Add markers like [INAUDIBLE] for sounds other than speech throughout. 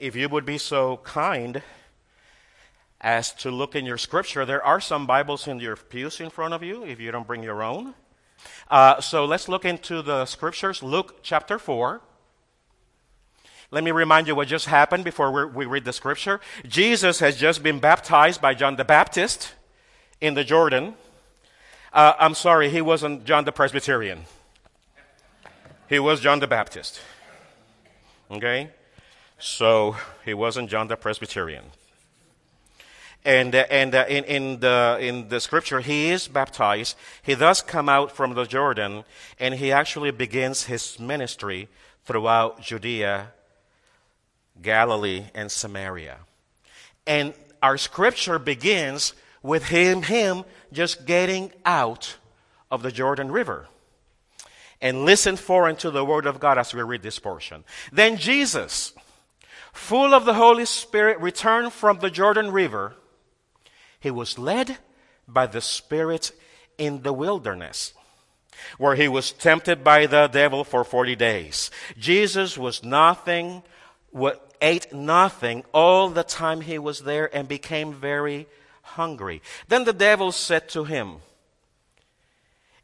if you would be so kind as to look in your scripture, there are some Bibles in your pews in front of you if you don't bring your own. Uh, so let's look into the scriptures. Luke chapter 4. Let me remind you what just happened before we read the scripture. Jesus has just been baptized by John the Baptist in the Jordan. Uh, I'm sorry, he wasn't John the Presbyterian. He was John the Baptist. Okay? So he wasn't John the Presbyterian. And, uh, and uh, in, in, the, in the scripture, he is baptized. He does come out from the Jordan, and he actually begins his ministry throughout Judea, Galilee, and Samaria. And our scripture begins with him, him just getting out of the Jordan River. And listen for into the word of God as we read this portion. Then Jesus, full of the Holy Spirit, returned from the Jordan River. He was led by the Spirit in the wilderness, where he was tempted by the devil for 40 days. Jesus was nothing, ate nothing all the time he was there and became very hungry. Then the devil said to him,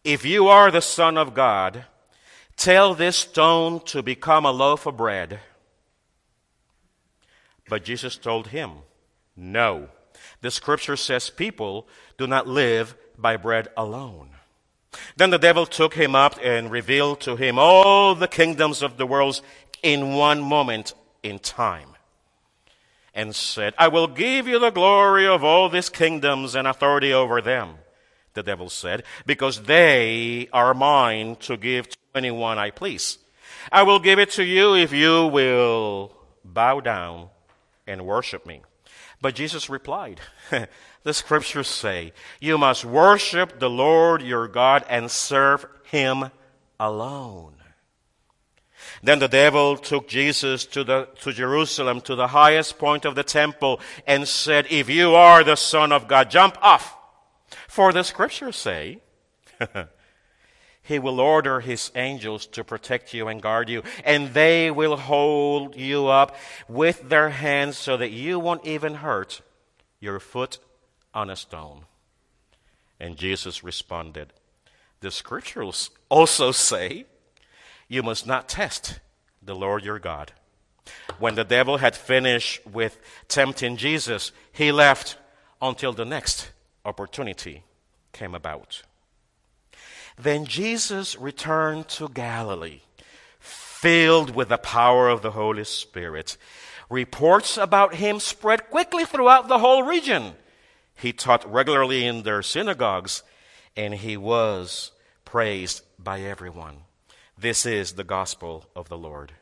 If you are the Son of God, tell this stone to become a loaf of bread. But Jesus told him, No. The scripture says people do not live by bread alone. Then the devil took him up and revealed to him all the kingdoms of the world in one moment in time and said, I will give you the glory of all these kingdoms and authority over them, the devil said, because they are mine to give to anyone I please. I will give it to you if you will bow down and worship me. But Jesus replied, [LAUGHS] The scriptures say, You must worship the Lord your God and serve him alone. Then the devil took Jesus to, the, to Jerusalem, to the highest point of the temple, and said, If you are the Son of God, jump off. For the scriptures say, [LAUGHS] He will order His angels to protect you and guard you, and they will hold you up with their hands so that you won't even hurt your foot on a stone. And Jesus responded, The scriptures also say, you must not test the Lord your God. When the devil had finished with tempting Jesus, he left until the next opportunity came about. Then Jesus returned to Galilee, filled with the power of the Holy Spirit. Reports about him spread quickly throughout the whole region. He taught regularly in their synagogues, and he was praised by everyone. This is the gospel of the Lord.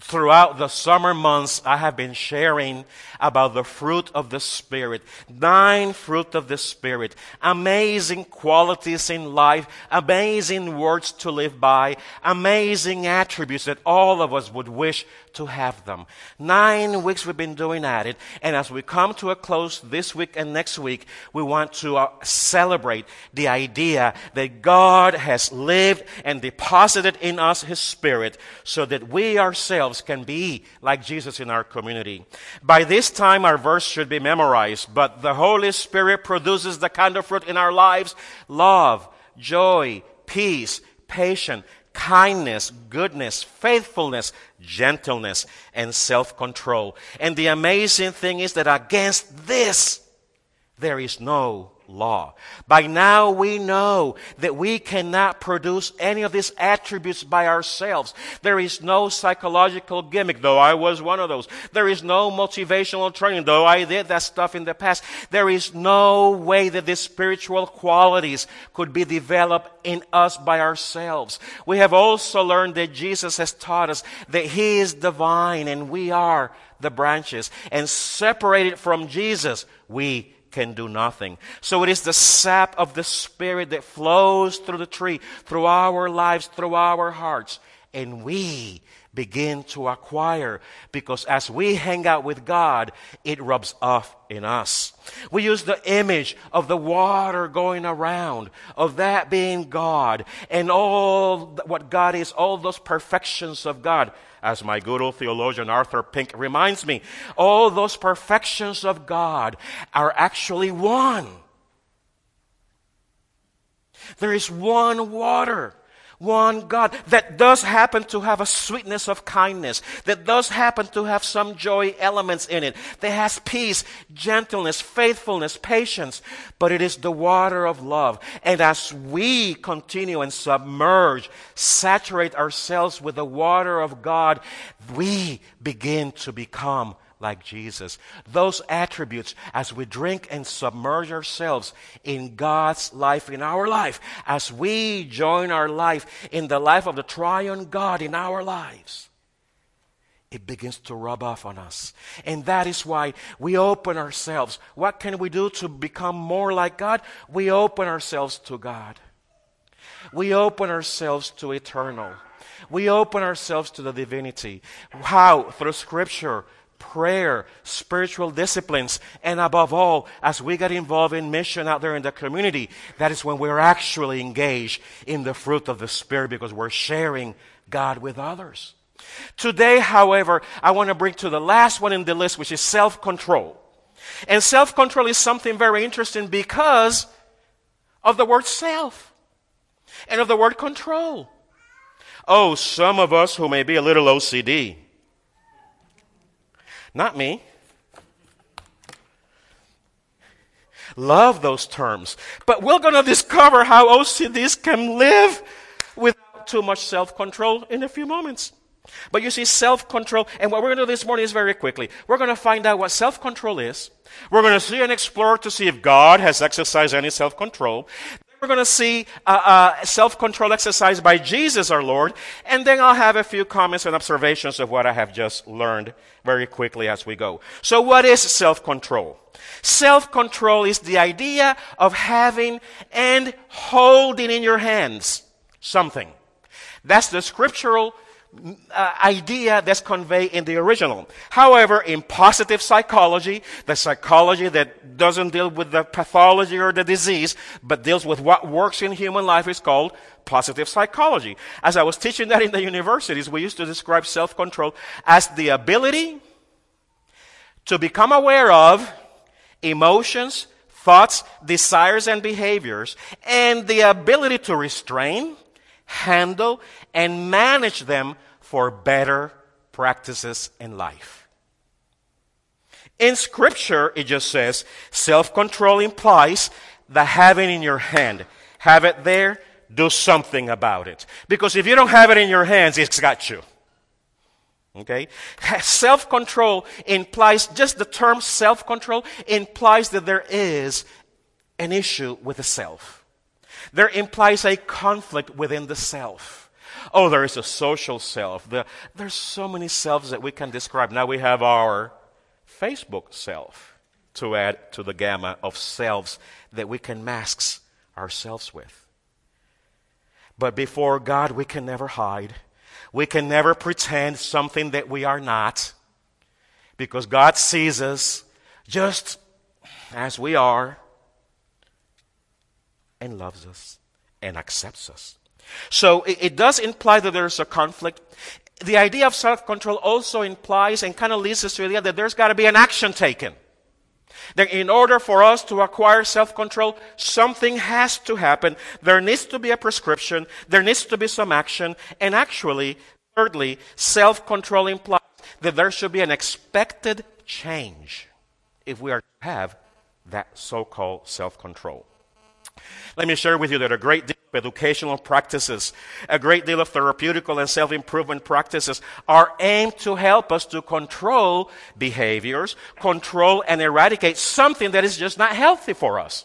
Throughout the summer months, I have been sharing about the fruit of the Spirit. Nine fruit of the Spirit. Amazing qualities in life. Amazing words to live by. Amazing attributes that all of us would wish to have them. Nine weeks we've been doing at it. And as we come to a close this week and next week, we want to uh, celebrate the idea that God has lived and deposited in us His Spirit so that we ourselves can be like Jesus in our community. By this time, our verse should be memorized, but the Holy Spirit produces the kind of fruit in our lives love, joy, peace, patience, kindness, goodness, faithfulness, gentleness, and self control. And the amazing thing is that against this, there is no law. By now we know that we cannot produce any of these attributes by ourselves. There is no psychological gimmick, though I was one of those. There is no motivational training, though I did that stuff in the past. There is no way that these spiritual qualities could be developed in us by ourselves. We have also learned that Jesus has taught us that He is divine and we are the branches. And separated from Jesus, we can do nothing. So it is the sap of the Spirit that flows through the tree, through our lives, through our hearts. And we begin to acquire because as we hang out with God, it rubs off in us. We use the image of the water going around, of that being God, and all what God is, all those perfections of God. As my good old theologian Arthur Pink reminds me, all those perfections of God are actually one. There is one water one God that does happen to have a sweetness of kindness, that does happen to have some joy elements in it, that has peace, gentleness, faithfulness, patience, but it is the water of love. And as we continue and submerge, saturate ourselves with the water of God, we begin to become like Jesus. Those attributes, as we drink and submerge ourselves in God's life, in our life, as we join our life in the life of the triune God in our lives, it begins to rub off on us. And that is why we open ourselves. What can we do to become more like God? We open ourselves to God. We open ourselves to eternal. We open ourselves to the divinity. How? Through scripture, prayer, spiritual disciplines, and above all, as we get involved in mission out there in the community, that is when we're actually engaged in the fruit of the Spirit because we're sharing God with others. Today, however, I want to bring to the last one in the list, which is self control. And self control is something very interesting because of the word self and of the word control. Oh, some of us who may be a little OCD not me. Love those terms. But we're going to discover how OCDs can live without too much self control in a few moments. But you see, self control, and what we're going to do this morning is very quickly. We're going to find out what self control is. We're going to see and explore to see if God has exercised any self control. We're going to see a, a self control exercise by Jesus our Lord, and then I'll have a few comments and observations of what I have just learned very quickly as we go. So, what is self control? Self control is the idea of having and holding in your hands something. That's the scriptural uh, idea that's conveyed in the original. However, in positive psychology, the psychology that doesn't deal with the pathology or the disease, but deals with what works in human life is called positive psychology. As I was teaching that in the universities, we used to describe self-control as the ability to become aware of emotions, thoughts, desires, and behaviors, and the ability to restrain, handle, and manage them for better practices in life. In scripture, it just says self control implies the having in your hand. Have it there, do something about it. Because if you don't have it in your hands, it's got you. Okay? Self control implies, just the term self control implies that there is an issue with the self. There implies a conflict within the self. Oh, there is a social self. The, there's so many selves that we can describe. Now we have our Facebook self to add to the gamma of selves that we can mask ourselves with. But before God, we can never hide. We can never pretend something that we are not. Because God sees us just as we are and loves us and accepts us. So it, it does imply that there's a conflict. The idea of self control also implies and kind of leads us to the idea that there's got to be an action taken. That in order for us to acquire self control, something has to happen. There needs to be a prescription, there needs to be some action, and actually, thirdly, self control implies that there should be an expected change if we are to have that so called self control. Let me share with you that a great deal of educational practices, a great deal of therapeutical and self improvement practices are aimed to help us to control behaviors, control and eradicate something that is just not healthy for us.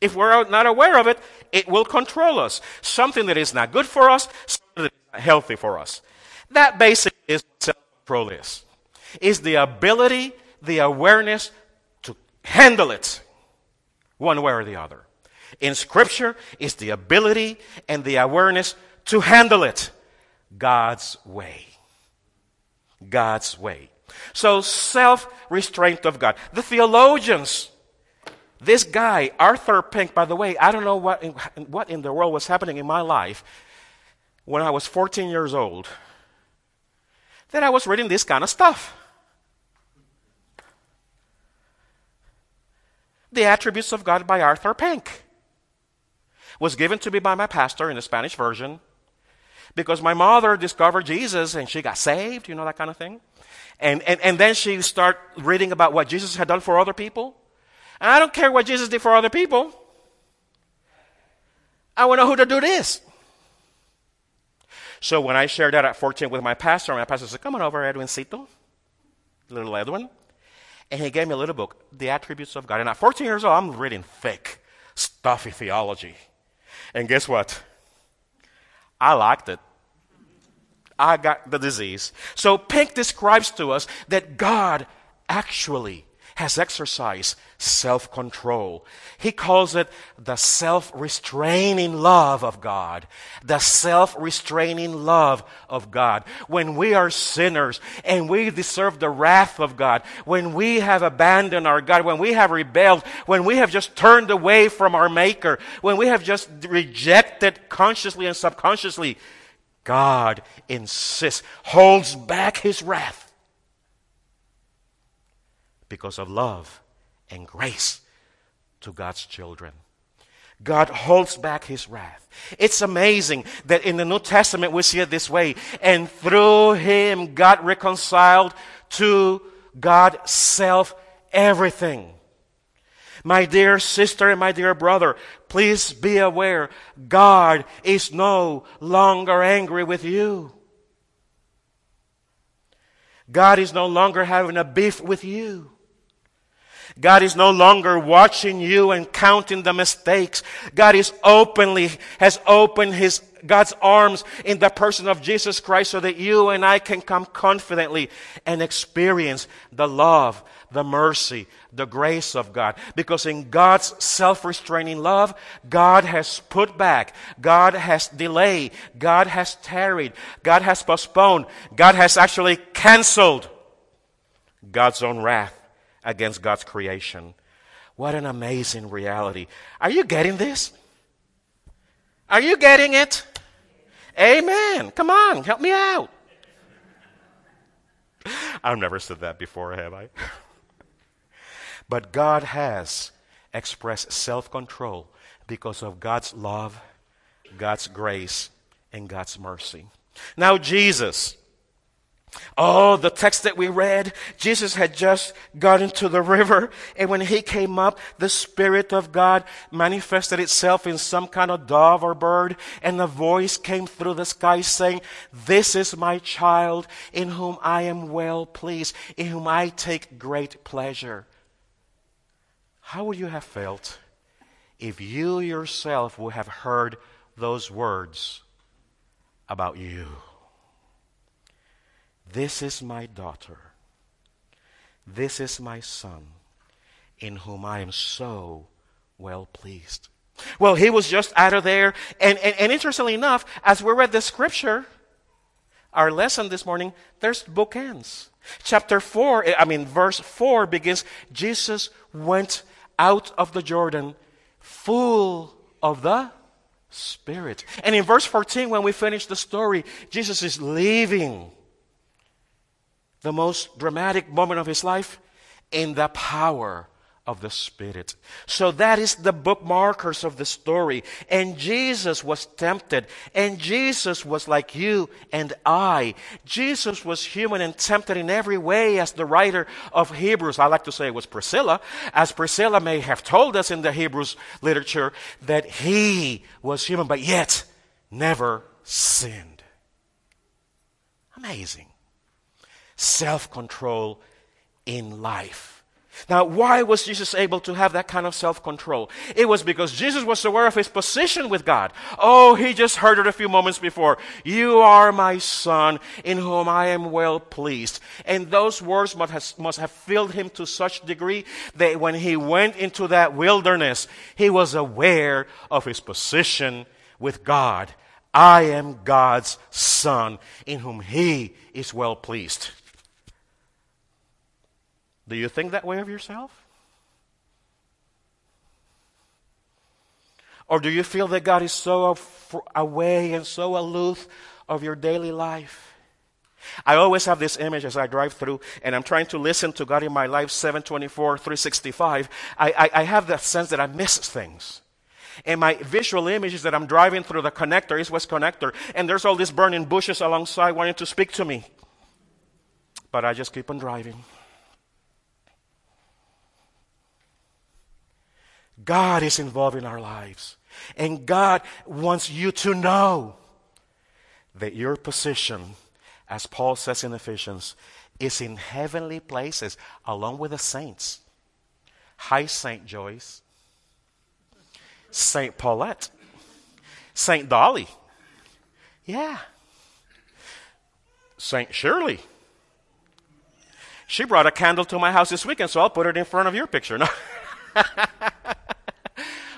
If we're not aware of it, it will control us. Something that is not good for us, something that is not healthy for us. That basically is what self control is. Is the ability, the awareness to handle it one way or the other in Scripture is the ability and the awareness to handle it God's way. God's way. So, self restraint of God. The theologians, this guy, Arthur Pink, by the way, I don't know what in, what in the world was happening in my life when I was 14 years old. that I was reading this kind of stuff. The Attributes of God by Arthur Pink was given to me by my pastor in the Spanish version because my mother discovered Jesus and she got saved, you know, that kind of thing. And, and, and then she started reading about what Jesus had done for other people. And I don't care what Jesus did for other people. I want to know who to do this. So when I shared that at 14 with my pastor, my pastor said, Come on over, Edwin Edwincito, little Edwin. And he gave me a little book, The Attributes of God. And at 14 years old, I'm reading thick, stuffy theology. And guess what? I liked it. I got the disease. So Pink describes to us that God actually has exercised self control. He calls it the self restraining love of God. The self restraining love of God. When we are sinners and we deserve the wrath of God, when we have abandoned our God, when we have rebelled, when we have just turned away from our Maker, when we have just rejected consciously and subconsciously, God insists, holds back his wrath because of love and grace to God's children. God holds back his wrath. It's amazing that in the New Testament we see it this way. And through him, God reconciled to God self everything. My dear sister and my dear brother, please be aware God is no longer angry with you. God is no longer having a beef with you. God is no longer watching you and counting the mistakes. God is openly, has opened his, God's arms in the person of Jesus Christ so that you and I can come confidently and experience the love, the mercy, the grace of God. Because in God's self-restraining love, God has put back, God has delayed, God has tarried, God has postponed, God has actually canceled God's own wrath against God's creation. What an amazing reality. Are you getting this? Are you getting it? Amen. Come on, help me out. I've never said that before, have I? [LAUGHS] but God has expressed self control because of God's love, God's grace, and God's mercy. Now, Jesus Oh, the text that we read, Jesus had just got into the river, and when he came up, the Spirit of God manifested itself in some kind of dove or bird, and a voice came through the sky saying, This is my child, in whom I am well pleased, in whom I take great pleasure. How would you have felt if you yourself would have heard those words about you? This is my daughter. This is my son, in whom I am so well pleased. Well, he was just out of there. And, and, and interestingly enough, as we read the scripture, our lesson this morning, there's bookends. Chapter 4, I mean, verse 4 begins Jesus went out of the Jordan full of the Spirit. And in verse 14, when we finish the story, Jesus is leaving the most dramatic moment of his life in the power of the Spirit. So that is the bookmarkers of the story. And Jesus was tempted. And Jesus was like you and I. Jesus was human and tempted in every way as the writer of Hebrews, I like to say it was Priscilla, as Priscilla may have told us in the Hebrews literature that he was human, but yet never sinned. Amazing self control in life. Now, why was Jesus able to have that kind of self control? It was because Jesus was aware of his position with God. Oh, he just heard it a few moments before. You are my son in whom I am well pleased. And those words must have, must have filled him to such degree that when he went into that wilderness, he was aware of his position with God. I am God's son in whom he is well pleased. Do you think that way of yourself? Or do you feel that God is so away and so aloof of your daily life? I always have this image as I drive through and I'm trying to listen to God in my life 724, 365. I, I, I have that sense that I miss things. And my visual image is that I'm driving through the connector, East West connector, and there's all these burning bushes alongside wanting to speak to me. But I just keep on driving. God is involved in our lives. And God wants you to know that your position, as Paul says in Ephesians, is in heavenly places along with the saints. Hi, St. Joyce. St. Paulette. St. Dolly. Yeah. St. Shirley. She brought a candle to my house this weekend, so I'll put it in front of your picture. No. [LAUGHS]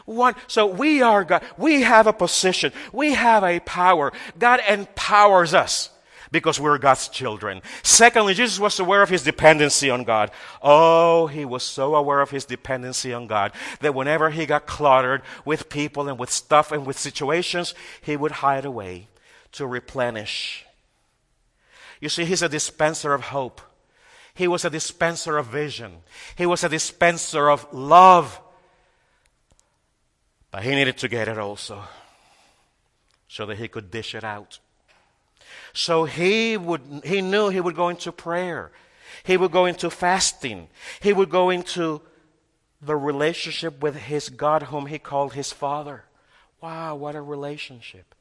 One, so we are God. We have a position. We have a power. God empowers us because we're God's children. Secondly, Jesus was aware of his dependency on God. Oh, he was so aware of his dependency on God that whenever he got cluttered with people and with stuff and with situations, he would hide away to replenish. You see, he's a dispenser of hope. He was a dispenser of vision. He was a dispenser of love. But he needed to get it also so that he could dish it out. So he would he knew he would go into prayer. He would go into fasting. He would go into the relationship with his God whom he called his father. Wow, what a relationship.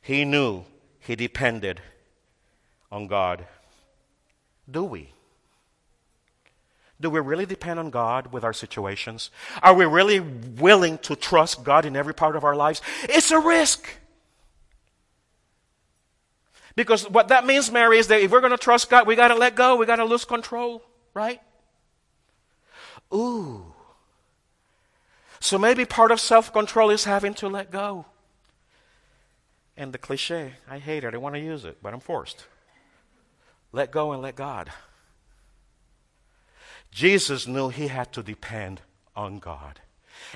He knew he depended on God. Do we? Do we really depend on God with our situations? Are we really willing to trust God in every part of our lives? It's a risk. Because what that means, Mary, is that if we're going to trust God, we got to let go. We got to lose control, right? Ooh. So maybe part of self control is having to let go. And the cliche, I hate it. I don't want to use it, but I'm forced. Let go and let God. Jesus knew he had to depend on God.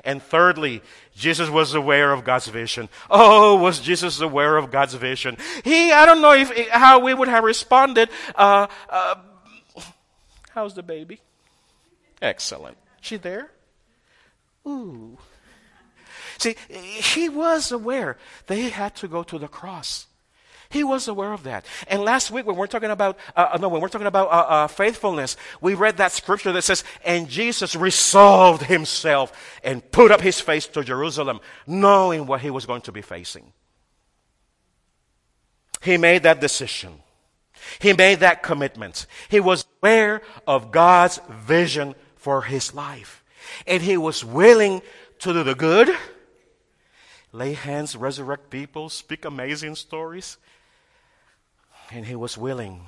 And thirdly, Jesus was aware of God's vision. Oh, was Jesus aware of God's vision? He, I don't know if how we would have responded. Uh, uh, how's the baby? Excellent. She there? Ooh. See, he was aware that he had to go to the cross. He was aware of that. And last week, when we're talking about, uh, uh, no, when we're talking about uh, uh, faithfulness, we read that scripture that says, and Jesus resolved himself and put up his face to Jerusalem, knowing what he was going to be facing. He made that decision. He made that commitment. He was aware of God's vision for his life. And he was willing to do the good, lay hands, resurrect people, speak amazing stories, and he was willing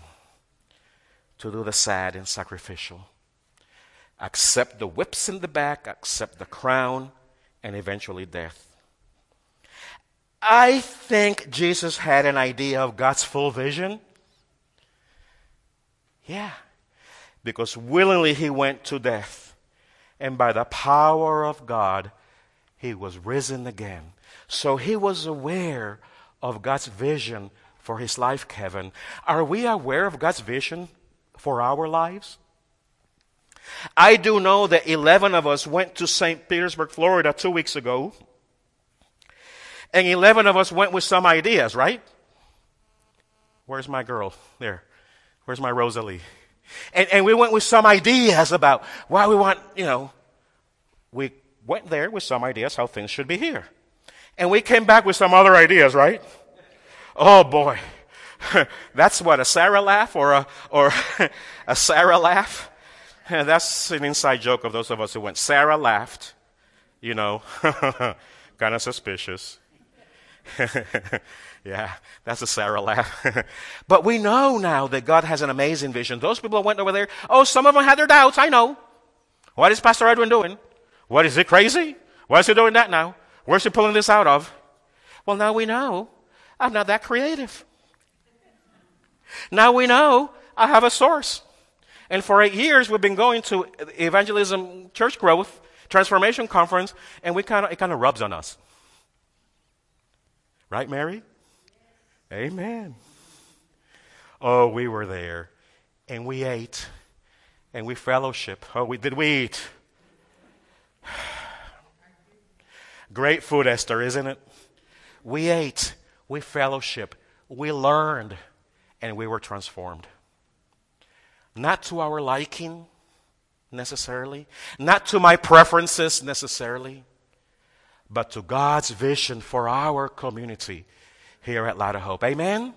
to do the sad and sacrificial. Accept the whips in the back, accept the crown, and eventually death. I think Jesus had an idea of God's full vision. Yeah. Because willingly he went to death. And by the power of God, he was risen again. So he was aware of God's vision for his life, Kevin. Are we aware of God's vision for our lives? I do know that 11 of us went to St. Petersburg, Florida two weeks ago. And 11 of us went with some ideas, right? Where's my girl? There. Where's my Rosalie? And, and we went with some ideas about why we want, you know, we went there with some ideas how things should be here. And we came back with some other ideas, right? Oh boy. [LAUGHS] That's what, a Sarah laugh or a, or [LAUGHS] a Sarah laugh? [LAUGHS] That's an inside joke of those of us who went, Sarah laughed, you know, kind of suspicious. yeah, that's a Sarah laugh. but we know now that God has an amazing vision. Those people who went over there, oh, some of them had their doubts, I know. What is Pastor Edwin doing? What is he crazy? Why is he doing that now? Where's he pulling this out of? Well, now we know I'm not that creative. Now we know I have a source. And for eight years, we've been going to evangelism, church growth, transformation conference, and we kind of, it kind of rubs on us. Right, Mary? Amen. Oh, we were there. And we ate. And we fellowship. Oh, we, did we eat? [SIGHS] Great food, Esther, isn't it? We ate. We fellowship. We learned. And we were transformed. Not to our liking, necessarily. Not to my preferences, necessarily but to God's vision for our community here at Light of Hope. Amen?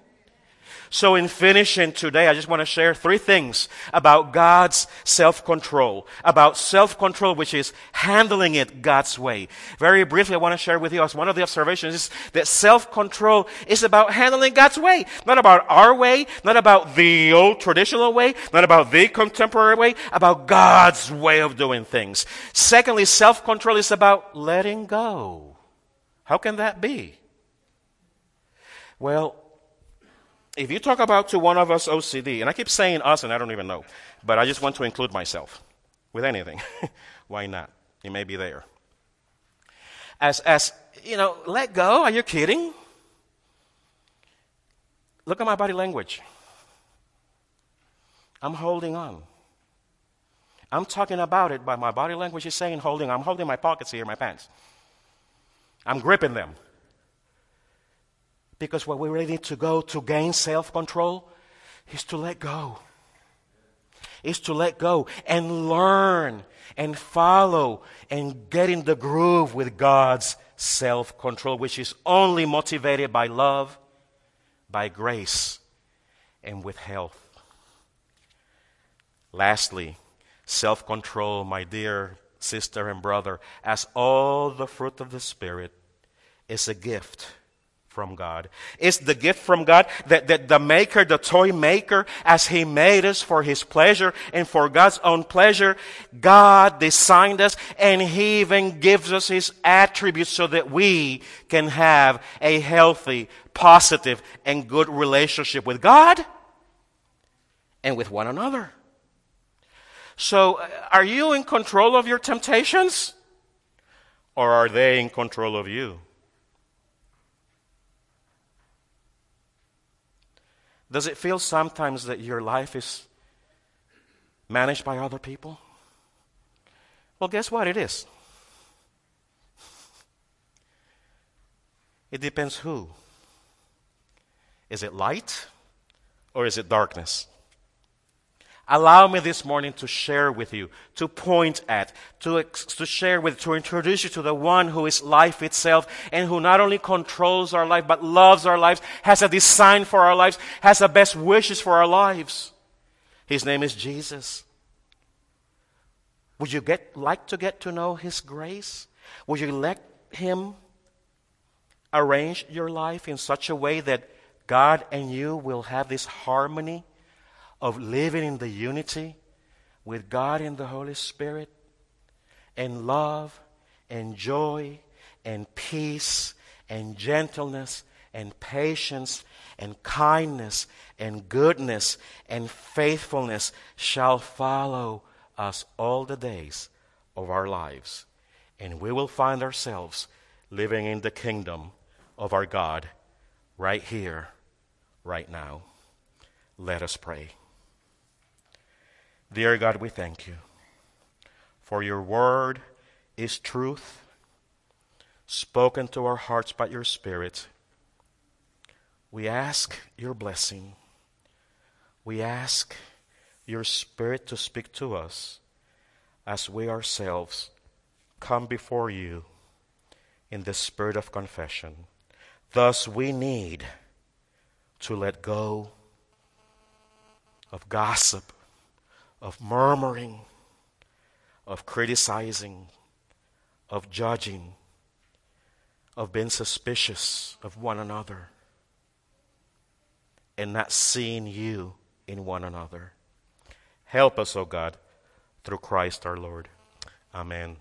So, in finishing today, I just want to share three things about God's self control. About self control, which is handling it God's way. Very briefly, I want to share with you as one of the observations is that self control is about handling God's way. Not about our way, not about the old traditional way, not about the contemporary way, about God's way of doing things. Secondly, self control is about letting go. How can that be? Well, if you talk about to one of us OCD, and I keep saying us and I don't even know, but I just want to include myself with anything. [LAUGHS] Why not? You may be there. As, as, you know, let go. Are you kidding? Look at my body language. I'm holding on. I'm talking about it, but my body language is saying holding. I'm holding my pockets here, my pants. I'm gripping them. Because what we really need to go to gain self control is to let go. Is to let go and learn and follow and get in the groove with God's self control, which is only motivated by love, by grace, and with health. Lastly, self control, my dear sister and brother, as all the fruit of the Spirit, is a gift from God. It's the gift from God that, that the maker, the toy maker, as he made us for his pleasure and for God's own pleasure, God designed us and he even gives us his attributes so that we can have a healthy, positive, and good relationship with God and with one another. So, are you in control of your temptations? Or are they in control of you? Does it feel sometimes that your life is managed by other people? Well, guess what? It is. It depends who. Is it light or is it darkness? Allow me this morning to share with you, to point at, to, to share with, to introduce you to the one who is life itself and who not only controls our life, but loves our lives, has a design for our lives, has the best wishes for our lives. His name is Jesus. Would you get, like to get to know His grace? Would you let Him arrange your life in such a way that God and you will have this harmony? Of living in the unity with God and the Holy Spirit, and love, and joy, and peace, and gentleness, and patience, and kindness, and goodness, and faithfulness shall follow us all the days of our lives. And we will find ourselves living in the kingdom of our God right here, right now. Let us pray. Dear God, we thank you for your word is truth spoken to our hearts by your Spirit. We ask your blessing. We ask your Spirit to speak to us as we ourselves come before you in the spirit of confession. Thus, we need to let go of gossip of murmuring, of criticizing, of judging, of being suspicious of one another, and not seeing you in one another. Help us, O oh God, through Christ our Lord. Amen.